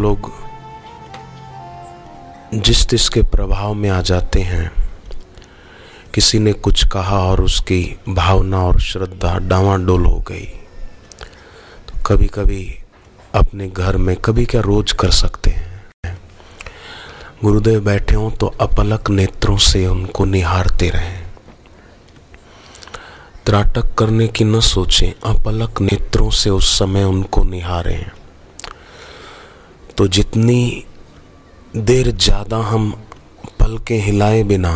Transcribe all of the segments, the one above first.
लोग जिस तिस के प्रभाव में आ जाते हैं, किसी ने कुछ कहा और उसकी भावना और श्रद्धा डावाडोल हो गई। तो कभी कभी अपने घर में कभी क्या रोज कर सकते हैं। गुरुदेव बैठे हों तो अपलक नेत्रों से उनको निहारते रहें। त्राटक करने की न सोचें, अपलक नेत्रों से उस समय उनको निहारें। तो जितनी देर ज़्यादा हम पल के हिलाए बिना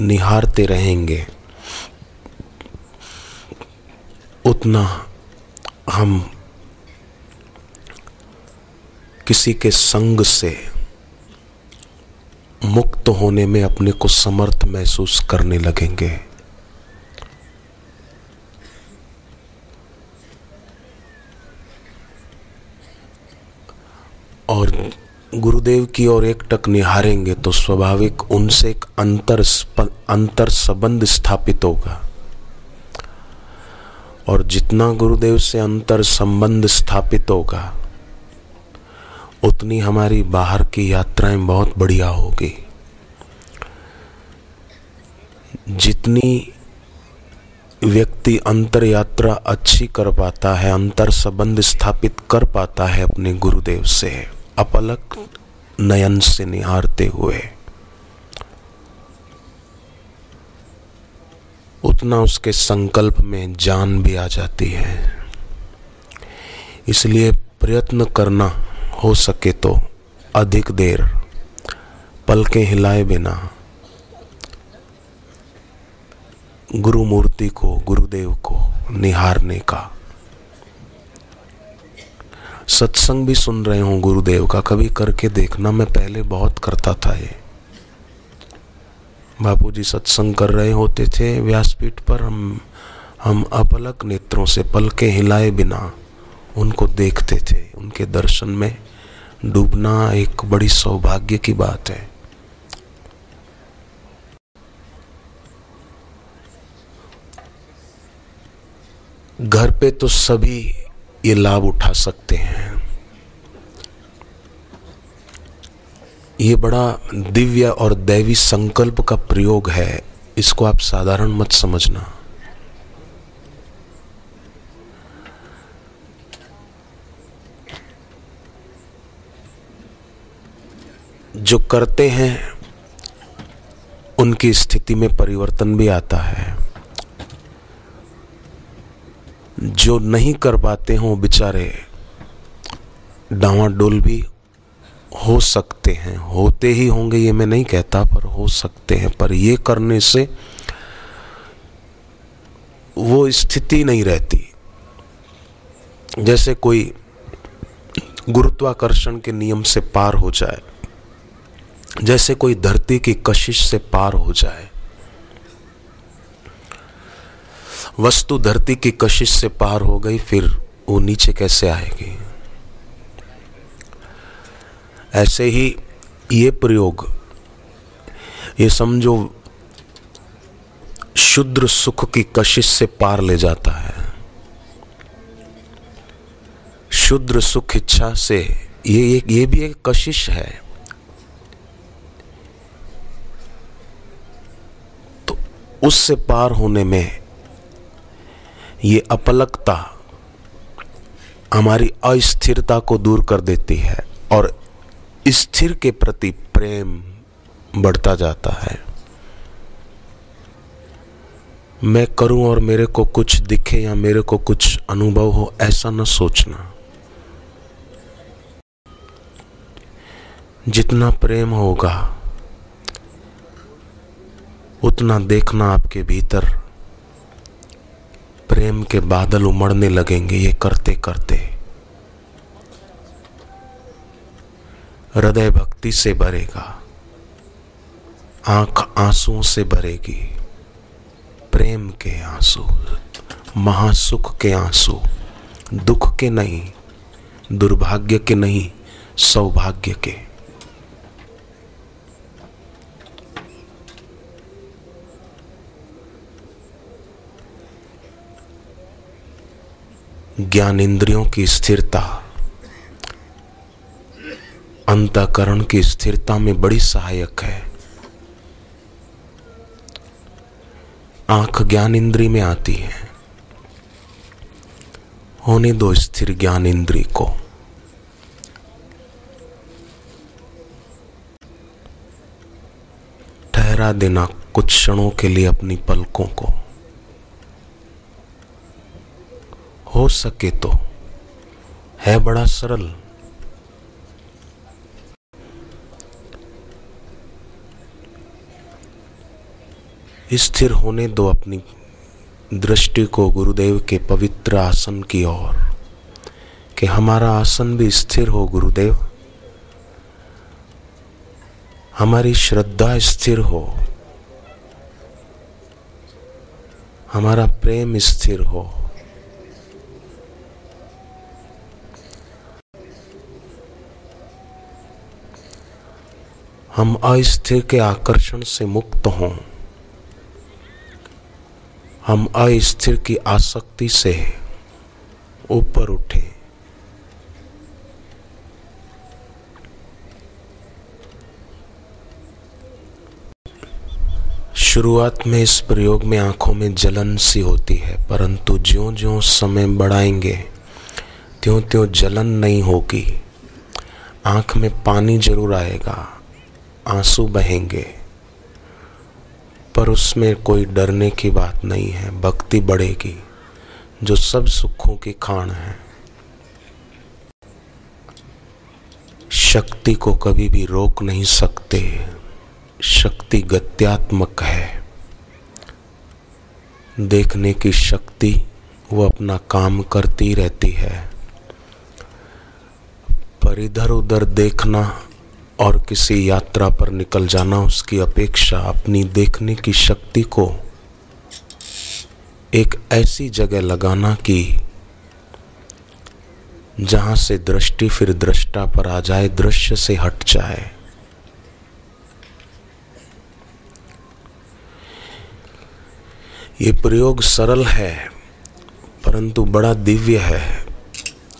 निहारते रहेंगे, उतना हम किसी के संग से मुक्त होने में अपने को समर्थ महसूस करने लगेंगे। और गुरुदेव की ओर एक टक निहारेंगे तो स्वाभाविक उनसे एक अंतर अंतर संबंध स्थापित होगा। और जितना गुरुदेव से अंतर संबंध स्थापित होगा, उतनी हमारी बाहर की यात्राएँ बहुत बढ़िया होगी। जितनी व्यक्ति अंतर यात्रा अच्छी कर पाता है, अंतर संबंध स्थापित कर पाता है अपने गुरुदेव से। अपलक नयन से निहारते हुए। उतना उसके संकल्प में जान भी आ जाती है। इसलिए प्रयत्न करना हो सके तो अधिक देर पलके हिलाए बिना गुरु मूर्ति को, गुरुदेव को निहारने का सत्संग भी सुन रहे हूँ गुरुदेव का, कभी करके देखना, मैं पहले बहुत करता था ये। बापू जी सत्संग कर रहे होते थे, व्यासपीठ पर हम हम अपलक नेत्रों से पलके हिलाए बिना उनको देखते थे। उनके दर्शन में डूबना एक बड़ी सौभाग्य की बात है। घर पे तो सभी ये लाभ उठा सकते हैं। ये बड़ा दिव्य और दैवी संकल्प का प्रयोग है। इसको आप साधारण मत समझना। जो करते हैं, उनकी स्थिति में परिवर्तन भी आता है। जो नहीं कर पाते हों बेचारे डावाडोल भी हो सकते हैं। होते ही होंगे ये मैं नहीं कहता, पर हो सकते हैं। पर ये करने से वो स्थिति नहीं रहती। जैसे कोई गुरुत्वाकर्षण के नियम से पार हो जाए, जैसे कोई धरती की कशिश से पार हो जाए वस्तु धरती की कशिश से पार हो गई, फिर वो नीचे कैसे आएगी? ऐसे ही ये प्रयोग, ये समझो, शुद्र सुख की कशिश से पार ले जाता है। शुद्र सुख इच्छा से, ये एक ये भी एक कशिश है। तो उससे पार होने में ये अपलकता हमारी अस्थिरता को दूर कर देती है और स्थिर के प्रति प्रेम बढ़ता जाता है। मैं करूँ और मेरे को कुछ दिखे या मेरे को कुछ अनुभव हो, ऐसा न सोचना। जितना प्रेम होगा, उतना देखना आपके भीतर प्रेम के बादल उमड़ने लगेंगे ये करते करते। हृदय भक्ति से भरेगा, आँख आंसुओं से भरेगी, प्रेम के आँसू, महासुख के आँसू, दुख के नहीं, दुर्भाग्य के नहीं, सौभाग्य के। ज्ञान इंद्रियों की स्थिरता। अंतकरण की स्थिरता में बड़ी सहायक है। आँख ज्ञान इंद्री में आती है। होने दो स्थिर ज्ञान इंद्री को। ठहरा देना कुछ क्षणों के लिए अपनी पलकों को। हो सके तो। है बड़ा सरल। स्थिर होने दो अपनी दृष्टि को गुरुदेव के पवित्र आसन की ओर। कि हमारा आसन भी स्थिर हो गुरुदेव। हमारी श्रद्धा स्थिर हो। हमारा प्रेम स्थिर हो। हम अस्थिर के आकर्षण से मुक्त हों। हम अस्थिर की आसक्ति से ऊपर उठे। शुरुआत में इस प्रयोग में आँखों में जलन सी होती है, परंतु ज्यो ज्यो समय बढ़ाएँगे त्यों त्यों जलन नहीं होगी। आँख में पानी ज़रूर आएगा। आँसू बहेंगे, पर उसमें कोई डरने की बात नहीं है, भक्ति बढ़ेगी, जो सब सुखों की खान है। शक्ति को कभी भी रोक नहीं सकते, शक्ति गत्यात्मक है। देखने की शक्ति वो अपना काम करती रहती है, पर इधर उधर देखना और किसी यात्रा पर निकल जाना उसकी अपेक्षा अपनी देखने की शक्ति को एक ऐसी जगह लगाना कि जहाँ से दृष्टि फिर दृष्टा पर आ जाए, दृश्य से हट जाए। ये प्रयोग सरल है, परंतु बड़ा दिव्य है,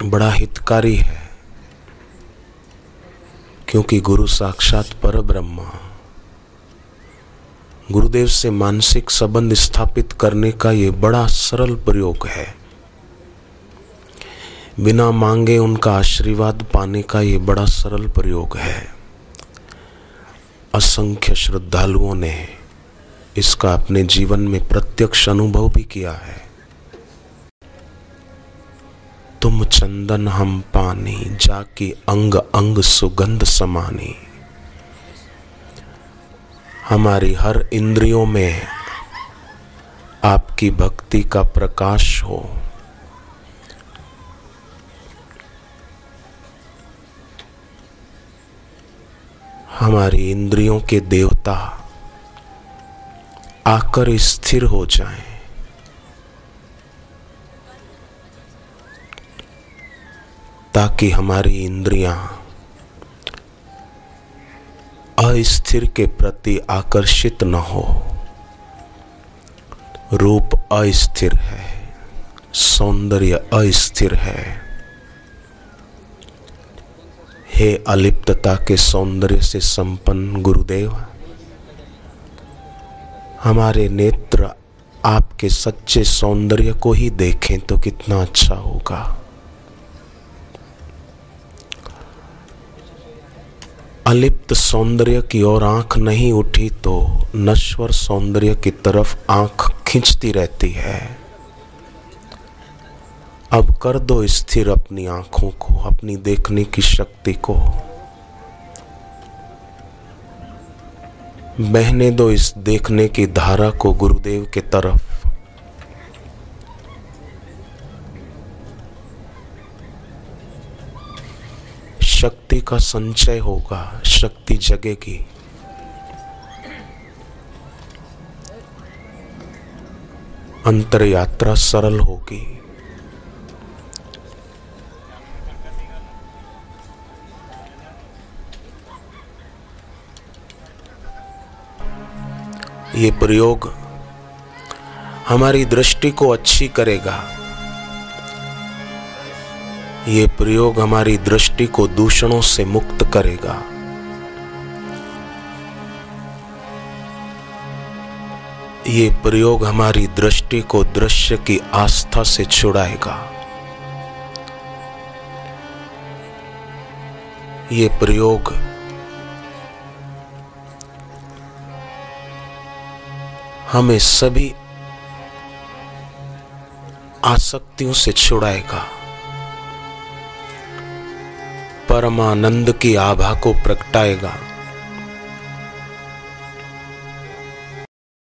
बड़ा हितकारी है। क्योंकि गुरु साक्षात पर ब्रह्म गुरुदेव से मानसिक संबंध स्थापित करने का ये बड़ा सरल प्रयोग है। बिना मांगे उनका आशीर्वाद पाने का ये बड़ा सरल प्रयोग है। असंख्य श्रद्धालुओं ने इसका अपने जीवन में प्रत्यक्ष अनुभव भी किया है। तुम चंदन हम पानी, जाके अंग अंग सुगंध समानी। हमारी हर इंद्रियों में आपकी भक्ति का प्रकाश हो। हमारी इंद्रियों के देवता आकर स्थिर हो जाएँ। ताकि हमारी इंद्रियाँ अस्थिर के प्रति आकर्षित न हो। रूप अस्थिर है, सौंदर्य अस्थिर है। हे अलिप्तता के सौंदर्य से संपन्न गुरुदेव, हमारे नेत्र आपके सच्चे सौंदर्य को ही देखें तो कितना अच्छा होगा। अलिप्त सौंदर्य की ओर आँख नहीं उठी तो नश्वर सौंदर्य की तरफ़ आँख खींचती रहती है। अब कर दो स्थिर अपनी आँखों को, अपनी देखने की शक्ति को। बहने दो इस देखने की धारा को गुरुदेव के तरफ़। का संचय होगा, शक्ति जगेगी। अंतर यात्रा सरल होगी। ये प्रयोग हमारी दृष्टि को अच्छी करेगा। ये प्रयोग हमारी दृष्टि को दूषणों से मुक्त करेगा। ये प्रयोग हमारी दृष्टि को दृश्य की आस्था से छुड़ाएगा। ये प्रयोग हमें सभी आसक्तियों से छुड़ाएगा। परमानंद की आभा को प्रगटाएगा।